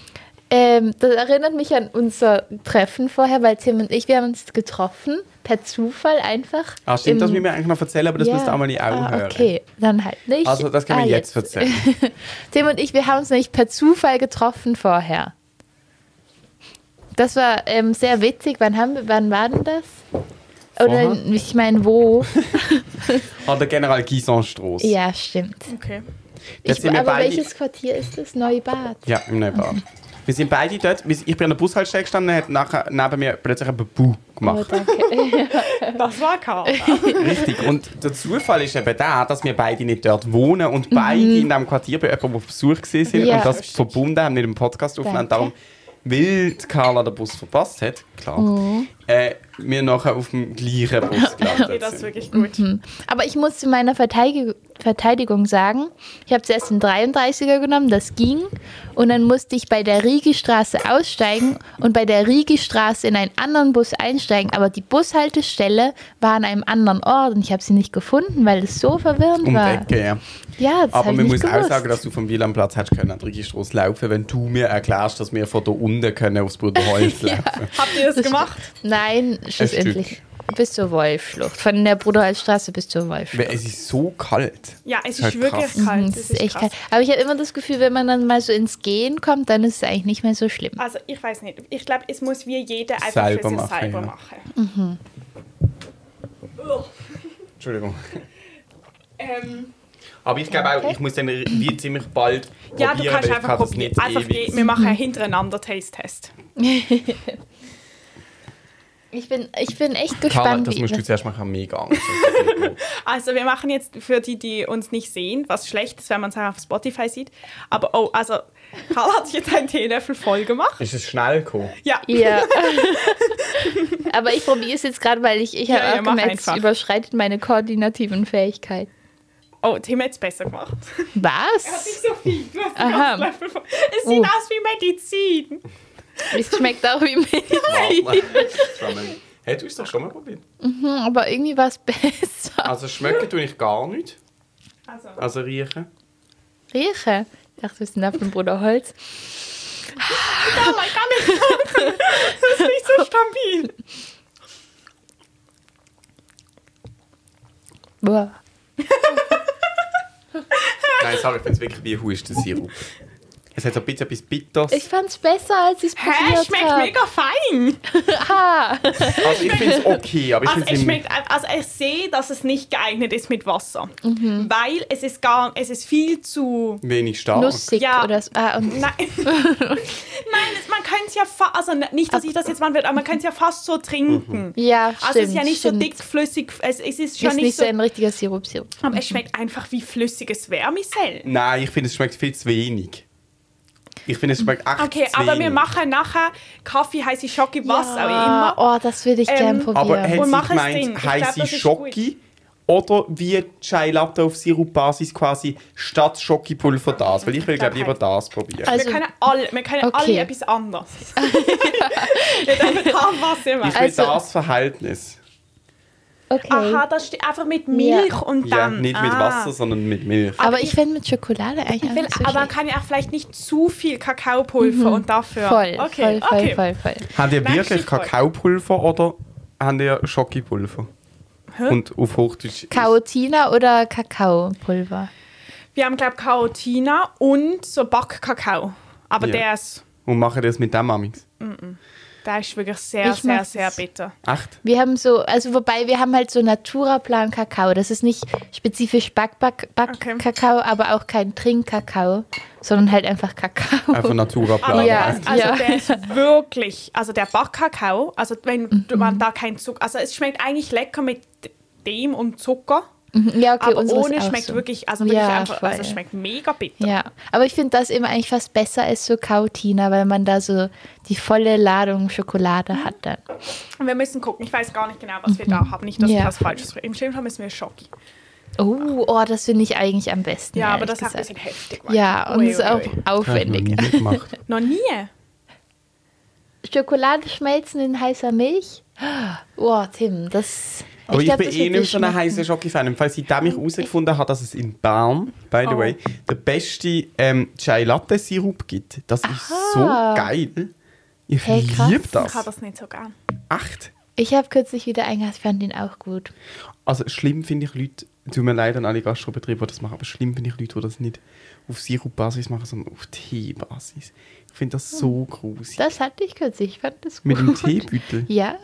Ähm, das erinnert mich an unser Treffen vorher, weil Tim und ich, wir haben uns getroffen, per Zufall einfach. Ah, stimmt, im- das müssen wir eigentlich noch erzählen, aber das Ja. müsst ihr Amelie auch ah, hören. Okay, dann halt nicht. Also, das wir Ah, jetzt erzählen. Tim und ich, wir haben uns nämlich per Zufall getroffen vorher. Das war ähm, sehr witzig. Wann, haben wir, wann war denn das? Oder Vorher? ich meine, wo? An der General Gisonstrasse. ja, stimmt. Okay. Ich, aber beide- welches Quartier ist das? Neubad. Ja, im Neubad. Wir sind beide dort. Ich bin an der Bushaltestelle gestanden und hat nachher neben mir plötzlich ein Babu Oh, gemacht. danke. Das war Karl. Richtig. Und der Zufall ist eben der, dass wir beide nicht dort wohnen und beide in diesem Quartier bei jemandem auf Besuch sind Mhm. Ja. und das verbunden haben mit dem Podcast aufnehmen. Danke. Darum, weil Carla den Bus verpasst hat, klar, Mhm. Äh, wir nachher auf dem gleichen Bus Okay, gelandet das ist sind. wirklich gut. Aber ich muss zu meiner Verteidigung, Verteidigung sagen. Ich habe zuerst den 33er genommen, das ging. Und dann musste ich bei der Riegestraße aussteigen und bei der Riegestraße in einen anderen Bus einsteigen. Aber die Bushaltestelle war an einem anderen Ort und ich habe sie nicht gefunden, weil es so verwirrend Um war. Ecke, ja. Ja, das Aber man muss auch gewusst. sagen, dass du vom Wielandplatz hättest können an die Riegestrasse laufen, wenn du mir erklärst, dass wir von da unten können aufs Bruderholz laufen. Habt ihr das gemacht? Nein, schlussendlich. Bis zur Wolfschlucht. Von der Bruderholzstraße bis zur Wolfschlucht. es ist so kalt. Ja, es ist Halt wirklich krass. kalt. Mhm, Das ist echt krass. kalt. Aber ich habe immer das Gefühl, wenn man dann mal so ins Gehen kommt, dann ist es eigentlich nicht mehr so schlimm. Also ich weiß nicht. Ich glaube, es muss wie jeder einfach Selber für sich machen, selber ja. machen. Entschuldigung. Ähm, Aber ich glaube auch, ich muss dann wie ziemlich bald ja, du probieren, kannst weil ich einfach kann probieren. Einfach, wir machen einen hintereinander Taste-Test. Ich bin, ich bin echt Carla, gespannt, das wie, musst du zuerst machen, mega Angst. Also wir machen jetzt für die, die uns nicht sehen, was schlecht ist, wenn man es auf Spotify sieht. Aber oh, also Karl hat sich jetzt einen Teelöffel voll gemacht. ist es schnell gekommen? Ja. Ja. Aber ich probiere es jetzt gerade, weil ich, ich Ja, habe ja, auch gemerkt, es überschreitet meine koordinativen Fähigkeiten. Oh, Tim hat es besser gemacht. Was? Er hat nicht so viel. Du hast Aha. Löffel voll. Es sieht Oh. aus wie Medizin. Es schmeckt auch wie Milch. hey, du hast doch schon mal probiert. Hm, Aber irgendwie war es besser. Also schmecken tue ich gar nicht. Also, Also riechen. Rieche. Ich dachte, wir sind auf dem Bruder Holz. oh mein Gott, das ist nicht so stabil. Boah. Nein, sorry, ich finde es wirklich wie Hustensirup. Es hat so ein bisschen etwas Bitters. Ich fand es besser, als ich es Hä, probiert es schmeckt habe. mega fein. Ah. Also ich finde es okay, aber ich Also finde es schmeckt, also ich sehe, dass es nicht geeignet ist mit Wasser, Mhm. weil es ist gar, es ist viel zu wenig stark. Nussig Ja. oder so. Ah, und Nein, Nein es, man kann es ja fast, also nicht, dass ich das jetzt machen würde, aber man kann es ja fast so trinken. ja, stimmt, Also es ist ja nicht stimmt. so dickflüssig, es, es ist schon Ist nicht, nicht so, so ein richtiger Sirup, Sirup. aber es schmeckt einfach wie flüssiges Vermicell. Nein, ich finde es schmeckt viel zu wenig. Ich finde es schmeckt echt Okay, aber wir machen nachher Kaffee, heiße Schoki, was auch immer. Oh, das würde ich Ähm, gern probieren. Aber hat sie gemeint, ist Schoki oder wie Chai Latte auf Sirupbasis quasi statt Schokipulver das? Weil ich will, glaube glaub, lieber das probieren. Also- wir können alle, wir können Okay. alle etwas anderes. wir dürfen haben, was ihr ich will also- das Verhältnis. Okay. Aha, das steht einfach mit Milch und Ja, dann. nicht mit ah. Wasser, sondern mit Milch. aber aber ich fände mit Schokolade eigentlich Ich auch will, nicht so aber man schlecht. kann ja auch vielleicht nicht zu viel Kakaopulver und dafür. Voll, okay, voll, voll, okay. voll, voll. Habt ihr wirklich voll. Kakaopulver oder habt ihr Schokipulver? Und auf Hochdeutsch. Kaotina oder Kakaopulver? Wir haben, glaube ich, Kaotina und so Backkakao. Aber Ja. der, ist, Und machen das mit dem Amix? Der ist wirklich sehr, Ich sehr, sehr bitter. Echt? Wir haben so, also wobei wir haben halt so Naturaplan Kakao. Das ist nicht spezifisch Back-Back- Okay. Back-Kakao, aber auch kein Trinkkakao, sondern halt einfach Kakao. Einfach Naturaplan. Ja. also ja. der ist wirklich, also der Backkakao, also wenn Mhm. man da kein Zucker, also es schmeckt eigentlich lecker mit dem und Zucker, Ja, okay, aber ohne schmeckt so. wirklich, also wirklich Ja, einfach, voll. also es schmeckt mega bitter. Ja, aber ich finde das immer eigentlich fast besser als so Kaotina, weil man da so die volle Ladung Schokolade hat dann. Und wir müssen gucken, ich weiß gar nicht genau, was wir da haben, nicht, dass Mhm. Ja. wir was Falsches Im schlimmsten Fall müssen wir Schoki. Oh, oh das finde ich eigentlich am besten. Ja, aber das ist auch ein bisschen heftig. Ja, und es ist auch ich noch aufwendig. nie gemacht. Noch nie? Schokolade schmelzen in heißer Milch? Oh, Tim, das. Aber ich, glaub, bin das eh nicht so ein heißer Schoki-Fan. Und falls seitdem ich herausgefunden habe, dass es in Bern, by the Oh. way, der beste ähm, Chai Latte Sirup gibt. Das ist so Aha. geil. Ich Hey, liebe Ich habe das. das nicht so gern. Echt. Ich habe kürzlich wieder eingehört, ich fand ihn auch gut. Also schlimm finde ich Leute, tut mir leid an alle Gastrobetriebe, die das machen, aber schlimm finde ich Leute, die das nicht auf Sirupbasis machen, sondern auf Teebasis. Ich finde das so gruselig. Das hatte ich kürzlich, ich fand das gut. Mit dem Teebüttel. Ja.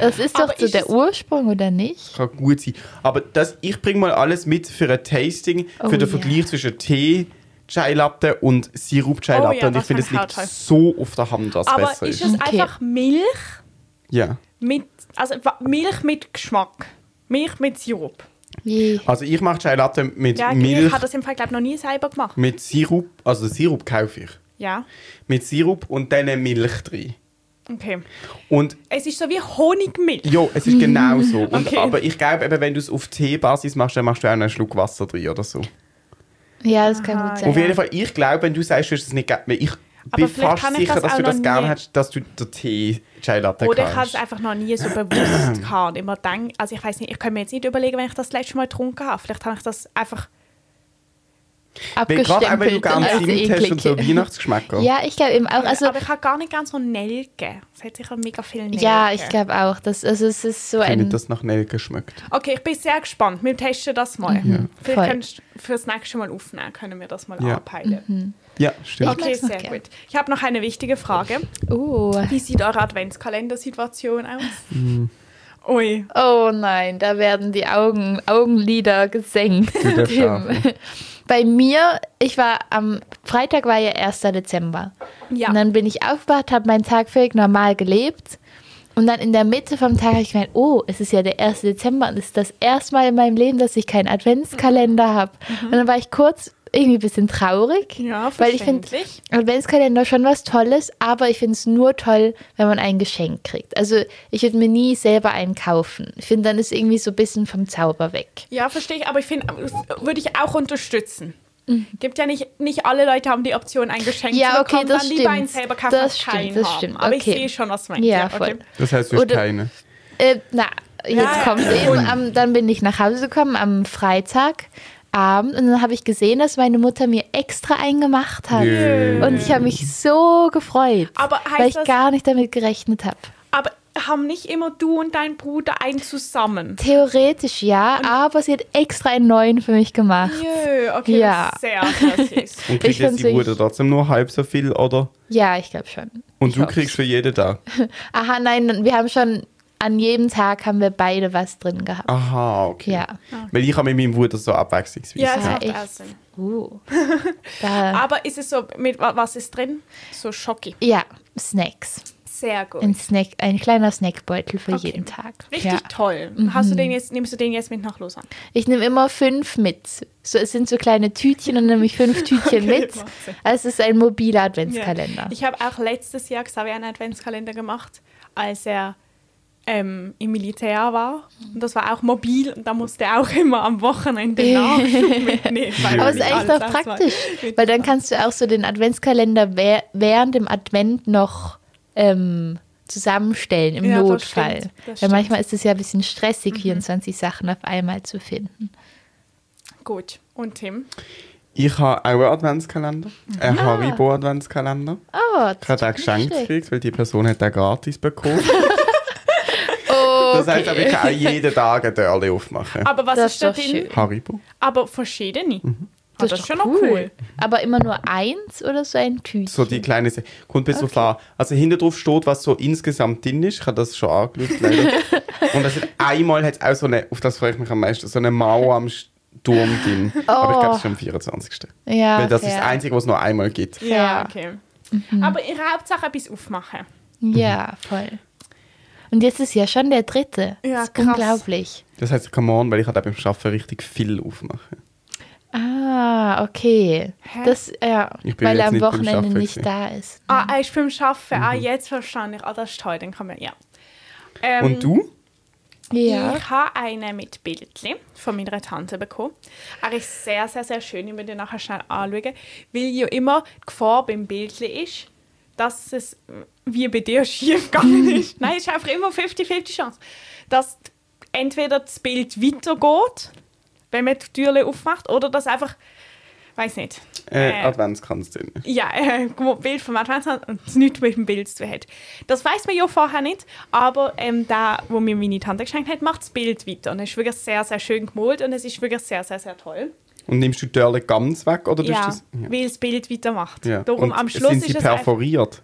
Das ist doch Aber so ist der es- Ursprung, oder nicht? Kann gut sein. Aber das, ich bringe mal alles mit für ein Tasting, Oh für den. Vergleich zwischen Tee, Chai Latte und Sirup Chai Oh Latte. ja, und ich finde, es liegt toll. so auf der Hand, was Aber besser ist ist. es Okay. einfach Milch Ja. mit, also Milch mit Geschmack? Milch mit Sirup? Wie? Also ich mache Chai Latte mit Ja, Milch, ich habe das im Fall, glaube noch nie selber gemacht. mit Sirup, also Sirup kaufe ich. Ja. Mit Sirup und dann Milch drin. Okay. Und Es ist so wie Honigmilch. ja, es ist genau so. Und, Okay. Aber ich glaube, eben, wenn du es auf Teebasis machst, dann machst du auch noch einen Schluck Wasser drin oder so. Ja, das kann Aha, gut sein. Auf jeden Fall, ich glaube, wenn du sagst, du hast es nicht gegeben, weil ich bin fast sicher, das dass du das gerne hättest, dass du den Tee Chai Latte Oder ich habe kannst. es einfach noch nie so bewusst gehabt. Immer denk, also ich weiß nicht, ich kann mir jetzt nicht überlegen, wenn ich das letzte Mal getrunken habe. Vielleicht habe ich das einfach. Gerade auch, wenn du abgestempelt gerne als Zimt hast und so eklig. Weihnachtsgeschmäcker. Ja, ich glaube eben auch. Also, aber ich habe gar nicht ganz so Nelke. Es hat sicher mega viel Nelke. ja, ich glaube auch. Dass, also es ist so Ich finde, ein. das nach Nelke schmeckt. Okay, ich bin sehr gespannt. Wir testen das mal. voll. Vielleicht kannst du fürs nächste Mal aufnehmen, können wir das mal Ja. abpeilen. Ja, stimmt. Okay, sehr gern. gut. Ich habe noch eine wichtige Frage. Oh. Wie sieht eure Adventskalendersituation aus? Ui. oh nein, da werden die Augen, Augenlider gesenkt. Du. Bei mir, ich war am Freitag war ja 1. Dezember. Ja. Und dann bin ich aufgewacht, habe meinen Tag völlig normal gelebt. Und dann in der Mitte vom Tag habe ich gemeint, oh, es ist ja der 1. Dezember und es ist das erste Mal in meinem Leben, dass ich keinen Adventskalender habe. Und dann war ich kurz irgendwie ein bisschen traurig. Mhm. Ja, weil ich finde. Adventskalender schon was Tolles, aber ich finde es nur toll, wenn man ein Geschenk kriegt. Also ich würde mir nie selber einen kaufen. Ich finde, dann ist irgendwie so ein bisschen vom Zauber weg. Ja, verstehe ich, aber ich finde, würde ich auch unterstützen. Gibt ja nicht, nicht alle Leute haben die Option, ein Geschenk Mhm. Ja, zu okay, bekommen, das dann lieber einen stimmt. selber kaufen, Das stimmt, das haben. stimmt, Aber ich okay. sehe schon, was du meinst. Ja, okay. voll. Das heißt, du hast Oder- keine. Äh, na, jetzt Ja, kommt ja. eben, am, dann bin ich nach Hause gekommen am Freitagabend und dann habe ich gesehen, dass meine Mutter mir extra einen gemacht hat. Nö. Und ich habe mich so gefreut, Aber heißt weil ich das- gar nicht damit gerechnet habe. Aber haben nicht immer du und dein Bruder einen zusammen? Theoretisch ja, aber sie hat extra einen neuen für mich gemacht. Jö, okay, Ja. sehr, süß. Und Ich kriegt jetzt die Bruder trotzdem nur halb so viel, oder? Ja, ich glaube schon. Und Ich du hoff's. kriegst für jeden Tag. Aha, nein, wir haben schon an jedem Tag haben wir beide was drin gehabt. Aha, okay. Ja. Weil ich habe mit meinem Bruder so abwechslungsweise. Ja, es Ja, macht. Uh. Aber ist es so, mit wa- was ist drin? So Schocki. ja, Snacks. Sehr gut. Ein, Snack, ein kleiner Snackbeutel für Okay. jeden Tag. Richtig Ja. toll. Hast du den jetzt, nimmst du den jetzt mit nach Lausanne? Ich nehme immer fünf mit. So, es sind so kleine Tütchen und nehme ich fünf Tütchen Okay, mit. Also es ist ein mobiler Adventskalender. Ich habe auch letztes Jahr Xavier einen Adventskalender gemacht, als er ähm, im Militär war. Und das war auch mobil und da musste er auch immer am Wochenende Nachschub mitnehmen. Aber es ist eigentlich doch praktisch, weil dann kannst du auch so den Adventskalender wäh- während dem Advent noch ähm, zusammenstellen im Ja, das Notfall. stimmt, das Weil manchmal stimmt. Mhm. ist es ja ein bisschen stressig, 24 Sachen auf einmal zu finden. Gut. Und Tim? Ich habe auch einen Adventskalender. Einen Haribo Adventskalender. Oh, Ich habe den geschenkt gekriegt, weil die Person hat den gratis bekommen. Oh, Das aber ich kann auch jeden Tag ein Törli aufmachen. Aber was Das ist da ist drin? schön. Haribo. Aber verschiedene. Ah, Das, das ist ist schon noch cool. Aber immer nur eins oder so ein Tütchen? So die kleine Se Kommt bis so an. Also hinten drauf steht, was so insgesamt drin ist. Ich habe das schon angeschaut, leider. Und das hat, einmal hat es auch so eine, auf das freue ich mich am meisten, so eine Mauer am Sturm drin. Aber ich glaube, das ist am 24. Ja, Weil das ist fair. das Einzige, was es nur einmal gibt. Ja, Ja. okay. Mhm. Aber ihre Hauptsache etwas aufmachen. Ja, voll. Und jetzt ist ja schon der dritte. Ja, das ist krass. unglaublich. Das heißt, ich kann morgen, weil ich halt auch beim Arbeiten richtig viel aufmachen. Ah, okay. Hä? Das, ja, Ich bin weil er am Wochenende nicht gewesen. da ist. Ah, er ist beim Arbeiten. Ah, jetzt verstehe ich. Ah, das ist toll. Dann kann man, ja. Ähm, Und du? Ja. Ich habe einen mit Bildchen von meiner Tante bekommen. Er ist sehr, sehr, sehr schön. Ich werde ihn nachher schnell anschauen. Weil ja immer die Gefahr beim Bildchen ist, dass es wie bei dir schief gegangen ist. Nein, es ist einfach immer 50-50 Chance. Dass entweder das Bild weitergeht, wenn man die Türe aufmacht, oder dass einfach, weiß nicht, Äh, äh, Adventskranz drin. ja, äh, Bild vom Adventskalender und es nichts mit dem Bild zu tun hat. Das weiß man ja vorher nicht, aber ähm, der, wo mir meine Tante geschenkt hat, macht das Bild weiter. Und es ist wirklich sehr, sehr schön gemalt und es ist wirklich sehr, sehr, sehr toll. Und nimmst du die Törle ganz weg? Oder Ja, tust du das? weil das Bild weitermacht. Ja. Darum Und am Schluss sind sie ist perforiert?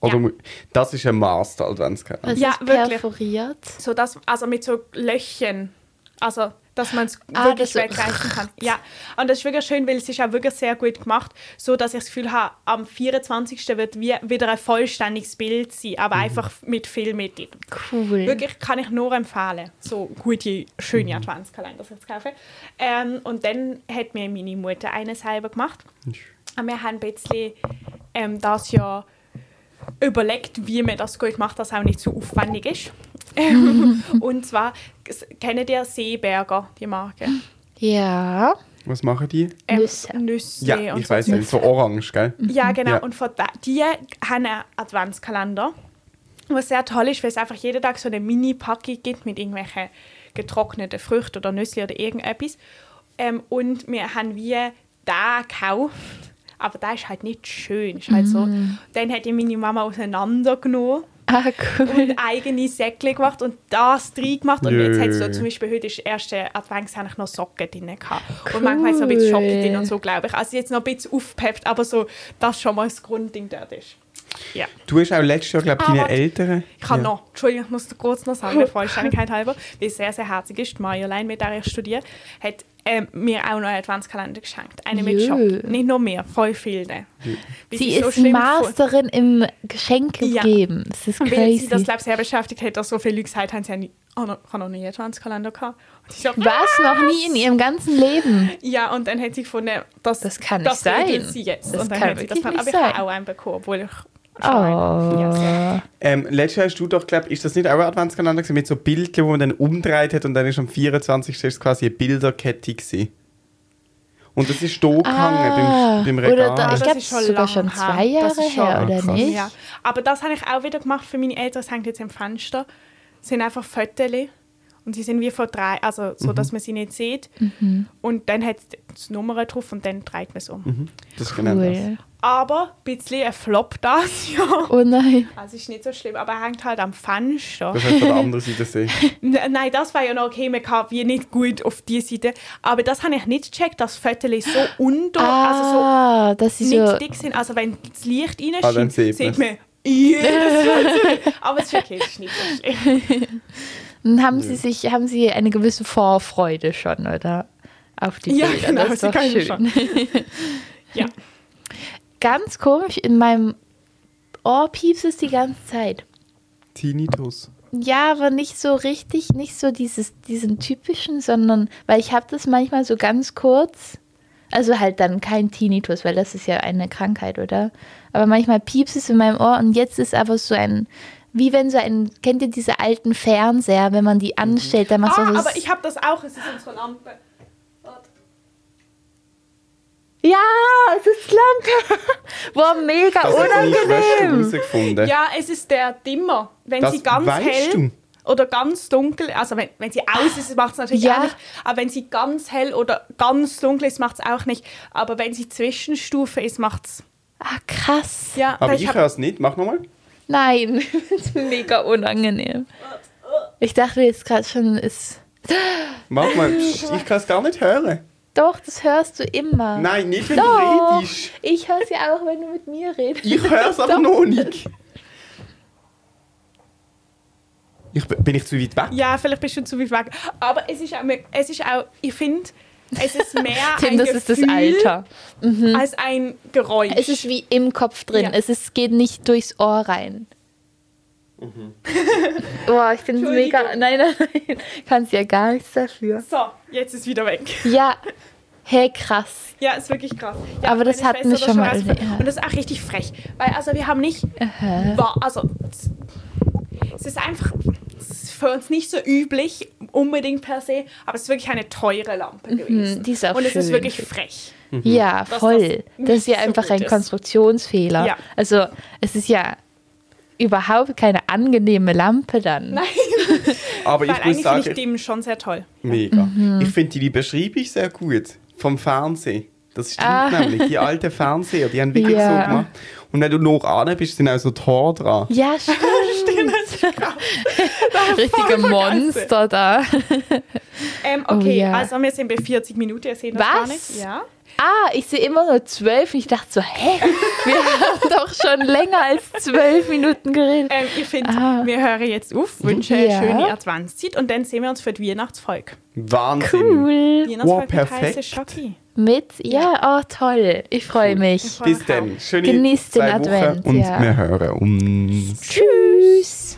Oder Ja. Das ist ein Master Adventskalender. Was Ja, ist wirklich. perforiert? so dass, also mit so Löchern, also dass man es Ah, wirklich so- wegreißen kann. Ja, und das ist wirklich schön, weil es ist auch wirklich sehr gut gemacht, so dass ich das Gefühl habe, am 24. wird wie, wieder ein vollständiges Bild sein, aber Mhm. einfach mit viel Mitteln. Cool. Wirklich kann ich nur empfehlen, so gute, schöne Mhm. Adventskalender zu kaufen. Ähm, und dann hat mir meine Mutter eine selber gemacht. Und wir haben ein bisschen ähm, das Jahr überlegt, wie man das gut macht, dass es auch nicht zu aufwendig ist. Und zwar, kennt ihr Seeberger, die Marke? Ja. Was machen die? Ähm, Nüsse. Nüsse Ja, und ich so weiß nicht. So orange, gell? Ja, genau. Ja. Und von da, die haben einen Adventskalender, was sehr toll ist, weil es einfach jeden Tag so eine Mini-Packung gibt mit irgendwelchen getrockneten Früchten oder Nüsse oder irgendetwas. Ähm, und wir haben wie da gekauft, aber da ist halt nicht schön. Ist halt so. Dann hat die meine Mama auseinandergenommen Ah, cool. und eigene Säckchen gemacht und das drin gemacht. Und jetzt hat so Jö. zum Beispiel heute ist erste Advents habe ich noch Socken drin gehabt. Und manchmal so ein bisschen Schoki drin und so, glaube ich. Also jetzt noch ein bisschen aufgepeppt, aber so, das schon mal das Grundding dort ist. Ja. Du hast auch letztes Jahr, glaube ich, deine Eltern. Ich kann ja. noch, Entschuldigung, ich muss kurz noch sagen, der Vollständigkeit halber, weil es sehr, sehr herzig ist. Die Marjolaine, mit der ich studiere, hat ähm, mir auch noch einen Adventskalender geschenkt. Einen mit Jö. Schock. Nicht nur mehr, voll viele. Weil Sie so ist fand. Masterin im Geschenke Ja. geben. Das ist Weil sie crazy. das, glaube ich, sehr beschäftigt hat, dass so viele Leute gesagt haben, sie haben nie, oh, noch, noch nie einen Adventskalender gehabt. Und ich so, Was? Noch nie in ihrem ganzen Leben? Ja, und dann hat sie gefunden, das, Das kann nicht das sein. sie jetzt. Das und dann kann hat sie das nicht Aber ich habe auch einen bekommen, obwohl ich schon einen- Ja. Oh. Ähm, letztes Jahr hast du doch, glaube ist das nicht auch ein Adventskalender gewesen, mit so Bildchen, wo man dann umdreht hat und dann ist am 24. ist quasi eine Bilderkette gewesen. Und das ist da gehangen Ah, beim, beim oder Regal. da- Ich das glaub, ist sogar lang schon zwei Das Jahre ist schon- her, oder krass. nicht? Ja, aber das habe ich auch wieder gemacht für meine Eltern. Es hängt jetzt im Fenster. Es sind einfach Fotos und sie sind wie vor drei, also so, dass man sie nicht sieht. Mhm. Und dann hat es die Nummer drauf und dann dreht man es um. Mhm. Das ist genau das. Cool. Aber ein bisschen ein Flop das Jahr. Oh nein. Also ist nicht so schlimm, aber er hängt halt am Fenster. Das heißt von der anderen Seite sehen. Nein, das war ja noch okay, man kann wie nicht gut auf die Seite. Aber das habe ich nicht gecheckt, dass Fotos so unter, also so Ah, dass sie nicht so. dick sind. Also wenn das Licht Ah, dann reinscheint, sieht sieht man's. man Foto. Aber es ist okay, es ist nicht so schlimm. Dann haben sie sich, haben sie eine gewisse Vorfreude schon, oder? Auf die Ja, Bilder. genau, das ist sie doch schön. schon. Ja. Ganz komisch, in meinem Ohr piepst es die ganze Zeit. Tinnitus. Ja, aber nicht so richtig, nicht so dieses, diesen typischen, sondern, weil ich habe das manchmal so ganz kurz, also halt dann kein Tinnitus, weil das ist ja eine Krankheit, oder? Aber manchmal piepst es in meinem Ohr und jetzt ist aber so ein, wie wenn so ein, kennt ihr diese alten Fernseher, wenn man die anstellt, dann macht Ah, so aber ich habe das auch, es ist unsere Lampe. Warte. Ja, es ist Lampe. Boah, mega Das unangenehm. herausgefunden. Ja, es ist der Dimmer. Wenn Das sie ganz hell du? oder ganz dunkel, also wenn, wenn sie aus ist, macht es natürlich Ja. auch nicht. Aber wenn sie ganz hell oder ganz dunkel ist, macht es auch nicht. Aber wenn sie Zwischenstufe ist, macht es. Ah, krass. Ja, Aber ich ich höre es nicht. Mach nochmal. Nein, das ist mega unangenehm. Ich dachte jetzt gerade schon, ist. Mach mal. Ich kann es gar nicht hören. Doch, das hörst du immer. Nein, nicht wenn Doch. du redest. Ich höre es ja auch, wenn du mit mir redest. Ich höre es aber Doch. noch nicht. Ich, bin ich zu weit weg? Ja, vielleicht bist du zu weit weg. Aber es ist auch, es ist auch ich finde, es ist mehr Tim, ein das ist das Gefühl Alter. als ein Geräusch. Es ist wie im Kopf drin. Ja. Es ist, geht nicht durchs Ohr rein. Boah, ich bin mega. Nein, nein, nein. Kannst ja gar nichts dafür. so, jetzt ist wieder weg. Ja. Hey, krass. Ja, ist wirklich krass. Ja, Aber das hatten wir schon mal, ja. Und das ist auch richtig frech. Weil, also, wir haben nicht. War, also, es- es ist einfach es ist für uns nicht so üblich, unbedingt per se, aber es ist wirklich eine teure Lampe gewesen. Mhm, die ist auch Und es ist wirklich frech. Ja, Dass voll. das Das ist ja so einfach ein ist. Konstruktionsfehler. Ja. Also, es ist ja überhaupt keine angenehme Lampe dann. Nein, Aber weil ich muss eigentlich finde ich sagen, Dim schon sehr toll. mega. Mhm. Ich finde die Beschreibung sehr gut. Vom Fernsehen. Das stimmt Ah. nämlich. Die alten Fernseher, die haben wirklich Ja. so gemacht. Und wenn du noch an bist, sind auch so Tore dran. Ja, stimmt. Richtige. Monster da. Ähm, Oh, okay, ja. also wir sind bei 40 Minuten, ihr seht das Was? gar nicht. Ja. Ah, ich sehe immer nur zwölf. Ich dachte so, hä? Wir haben doch schon länger als zwölf Minuten geredet. Ähm, ich finde, Ah. wir hören jetzt auf, wünschen Ja. eine schöne Adventszeit und dann sehen wir uns für die Weihnachtsfolge. Wahnsinn. Cool. Weihnachtsfolge Wow, mit perfekt. heiße Schoki. Mit? Ja, oh toll. Ich freue mich. Ich freu Bis dann. Schöne Genießt den Advent, und ja. wir hören uns. Tschüss.